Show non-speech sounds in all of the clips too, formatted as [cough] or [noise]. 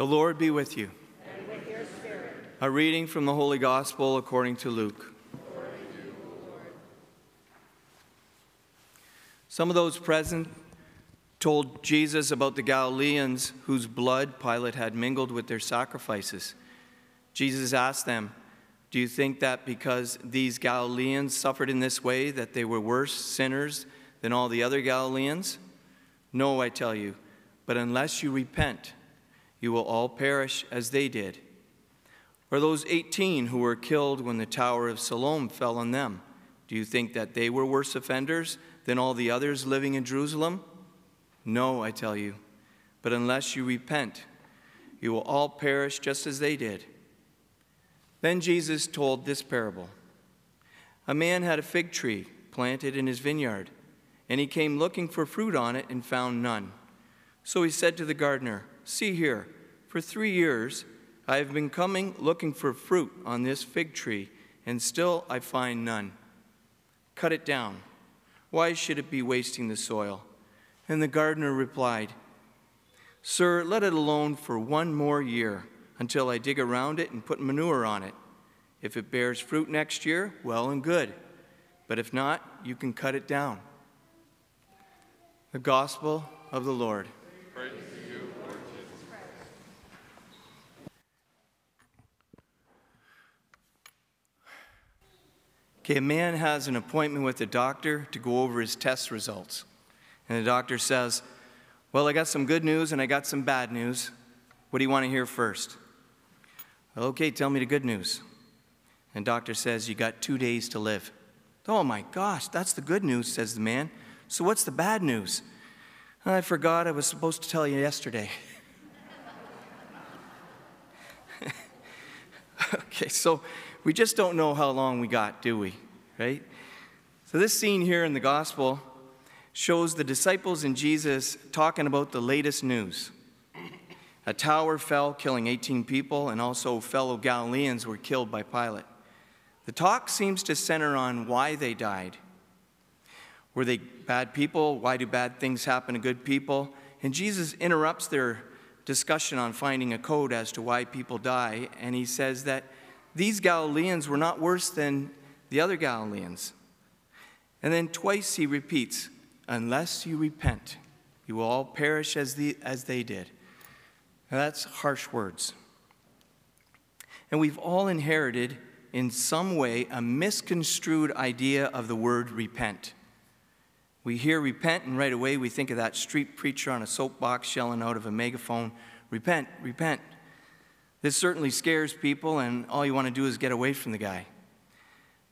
The Lord be with you. and with your spirit. A reading from the Holy Gospel according to Luke. Some of those present told Jesus about the Galileans whose blood Pilate had mingled with their sacrifices. Jesus asked them, Do you think that because these Galileans suffered in this way, that they were worse sinners than all the other Galileans? No, I tell you, but unless you repent, you will all perish as they did. Or those 18 who were killed when the Tower of Siloam fell on them, do you think that they were worse offenders than all the others living in Jerusalem? No, I tell you, but unless you repent, you will all perish just as they did. Then Jesus told this parable A man had a fig tree planted in his vineyard, and he came looking for fruit on it and found none. So he said to the gardener, See here, for three years I have been coming looking for fruit on this fig tree, and still I find none. Cut it down. Why should it be wasting the soil? And the gardener replied, Sir, let it alone for one more year until I dig around it and put manure on it. If it bears fruit next year, well and good. But if not, you can cut it down. The Gospel of the Lord. Okay, a man has an appointment with a doctor to go over his test results. And the doctor says, Well, I got some good news and I got some bad news. What do you want to hear first? Okay, tell me the good news. And doctor says, You got two days to live. Oh my gosh, that's the good news, says the man. So what's the bad news? I forgot I was supposed to tell you yesterday. [laughs] okay, so we just don't know how long we got, do we? Right? So, this scene here in the gospel shows the disciples and Jesus talking about the latest news. A tower fell, killing 18 people, and also fellow Galileans were killed by Pilate. The talk seems to center on why they died. Were they bad people? Why do bad things happen to good people? And Jesus interrupts their discussion on finding a code as to why people die, and he says that these Galileans were not worse than the other Galileans. And then twice he repeats, Unless you repent, you will all perish as, the, as they did. Now that's harsh words. And we've all inherited, in some way, a misconstrued idea of the word repent. We hear repent, and right away we think of that street preacher on a soapbox yelling out of a megaphone, Repent, repent. This certainly scares people, and all you want to do is get away from the guy.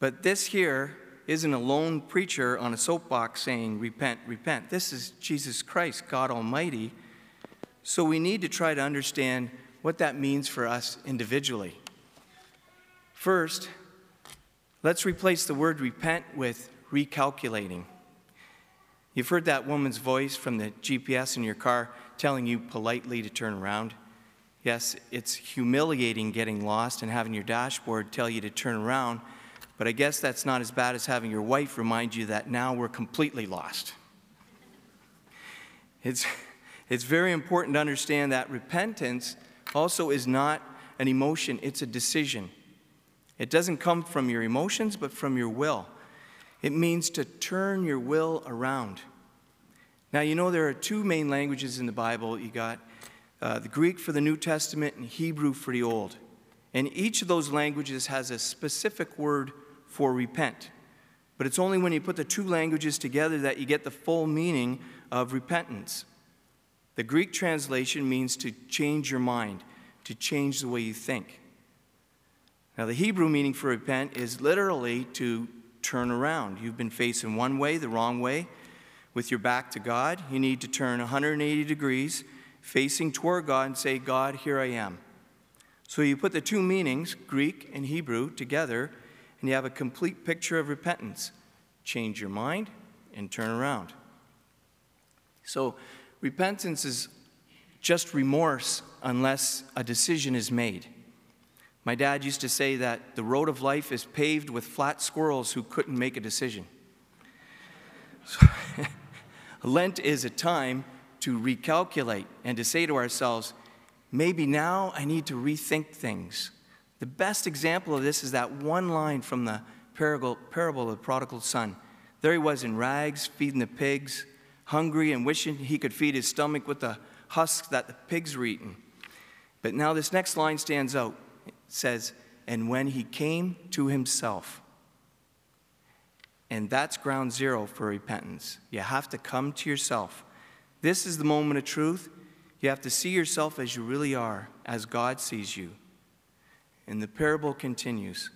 But this here isn't a lone preacher on a soapbox saying, Repent, repent. This is Jesus Christ, God Almighty. So we need to try to understand what that means for us individually. First, let's replace the word repent with recalculating. You've heard that woman's voice from the GPS in your car telling you politely to turn around. Yes, it's humiliating getting lost and having your dashboard tell you to turn around, but I guess that's not as bad as having your wife remind you that now we're completely lost. It's, it's very important to understand that repentance also is not an emotion, it's a decision. It doesn't come from your emotions, but from your will. It means to turn your will around. Now, you know there are two main languages in the Bible. You got uh, the Greek for the New Testament and Hebrew for the Old. And each of those languages has a specific word for repent. But it's only when you put the two languages together that you get the full meaning of repentance. The Greek translation means to change your mind, to change the way you think. Now, the Hebrew meaning for repent is literally to turn around. You've been facing one way, the wrong way, with your back to God. You need to turn 180 degrees, facing toward God, and say, God, here I am. So you put the two meanings, Greek and Hebrew, together, and you have a complete picture of repentance. Change your mind and turn around. So, repentance is just remorse unless a decision is made. My dad used to say that the road of life is paved with flat squirrels who couldn't make a decision. So [laughs] Lent is a time to recalculate and to say to ourselves, maybe now I need to rethink things. The best example of this is that one line from the parable, parable of the prodigal son. There he was in rags, feeding the pigs, hungry and wishing he could feed his stomach with the husks that the pigs were eating. But now this next line stands out. Says, And when he came to himself, and that's ground zero for repentance. You have to come to yourself. This is the moment of truth. You have to see yourself as you really are, as God sees you. And the parable continues.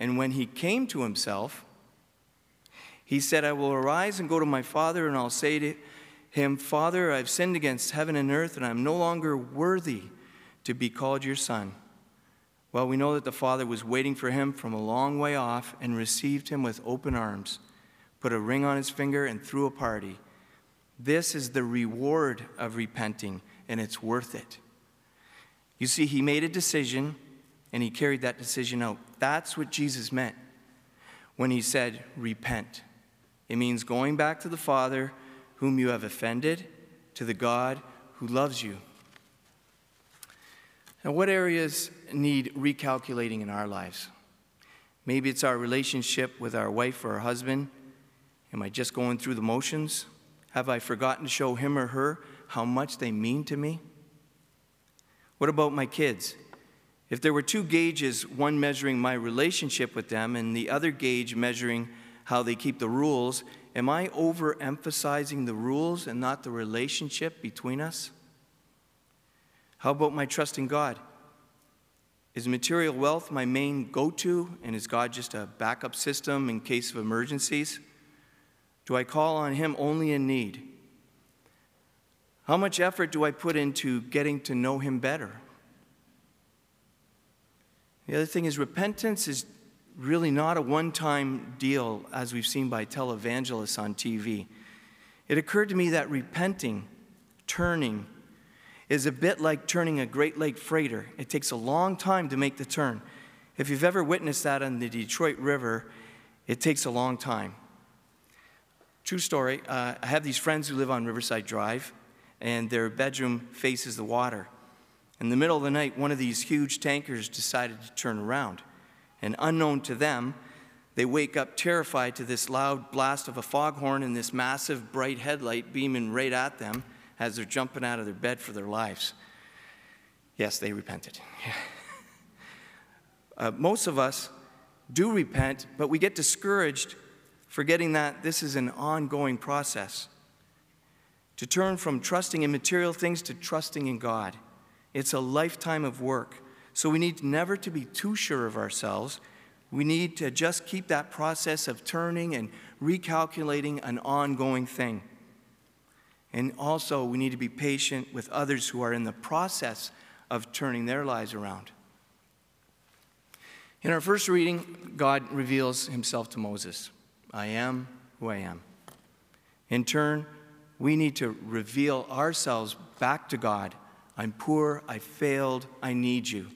And when he came to himself, he said, I will arise and go to my father, and I'll say to him, Father, I've sinned against heaven and earth, and I'm no longer worthy to be called your son. Well, we know that the father was waiting for him from a long way off and received him with open arms, put a ring on his finger, and threw a party. This is the reward of repenting, and it's worth it. You see, he made a decision and he carried that decision out. That's what Jesus meant when he said, Repent. It means going back to the Father whom you have offended, to the God who loves you. Now, what areas need recalculating in our lives? Maybe it's our relationship with our wife or our husband. Am I just going through the motions? Have I forgotten to show him or her how much they mean to me? What about my kids? If there were two gauges, one measuring my relationship with them and the other gauge measuring how they keep the rules, am I overemphasizing the rules and not the relationship between us? How about my trust in God? Is material wealth my main go to, and is God just a backup system in case of emergencies? Do I call on Him only in need? How much effort do I put into getting to know Him better? The other thing is, repentance is really not a one time deal as we've seen by televangelists on TV. It occurred to me that repenting, turning, is a bit like turning a Great Lake freighter. It takes a long time to make the turn. If you've ever witnessed that on the Detroit River, it takes a long time. True story. Uh, I have these friends who live on Riverside Drive, and their bedroom faces the water. In the middle of the night, one of these huge tankers decided to turn around. And unknown to them, they wake up terrified to this loud blast of a foghorn and this massive bright headlight beaming right at them as they're jumping out of their bed for their lives. Yes, they repented. [laughs] uh, most of us do repent, but we get discouraged forgetting that this is an ongoing process. To turn from trusting in material things to trusting in God. It's a lifetime of work. So we need never to be too sure of ourselves. We need to just keep that process of turning and recalculating an ongoing thing. And also, we need to be patient with others who are in the process of turning their lives around. In our first reading, God reveals himself to Moses I am who I am. In turn, we need to reveal ourselves back to God. I'm poor, I failed, I need you.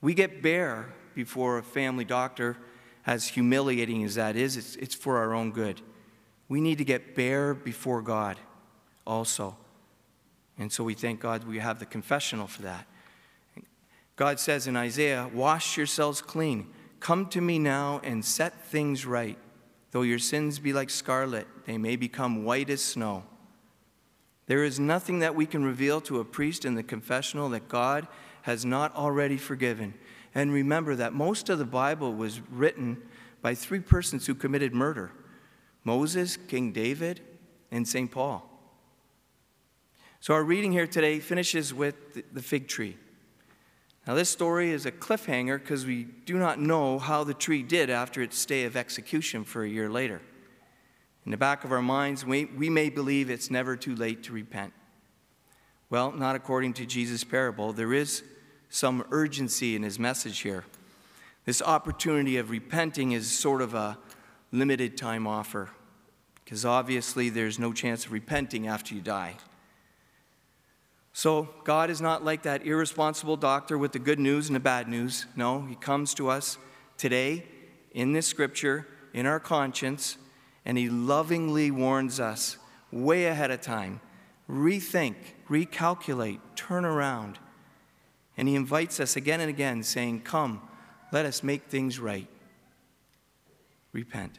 We get bare before a family doctor, as humiliating as that is, it's, it's for our own good we need to get bare before God also. And so we thank God we have the confessional for that. God says in Isaiah, Wash yourselves clean. Come to me now and set things right. Though your sins be like scarlet, they may become white as snow. There is nothing that we can reveal to a priest in the confessional that God has not already forgiven. And remember that most of the Bible was written by three persons who committed murder. Moses, King David, and St. Paul. So our reading here today finishes with the fig tree. Now, this story is a cliffhanger because we do not know how the tree did after its stay of execution for a year later. In the back of our minds, we, we may believe it's never too late to repent. Well, not according to Jesus' parable. There is some urgency in his message here. This opportunity of repenting is sort of a, limited time offer because obviously there's no chance of repenting after you die. So, God is not like that irresponsible doctor with the good news and the bad news. No, He comes to us today in this scripture, in our conscience, and He lovingly warns us way ahead of time rethink, recalculate, turn around. And he invites us again and again, saying, Come, let us make things right. Repent.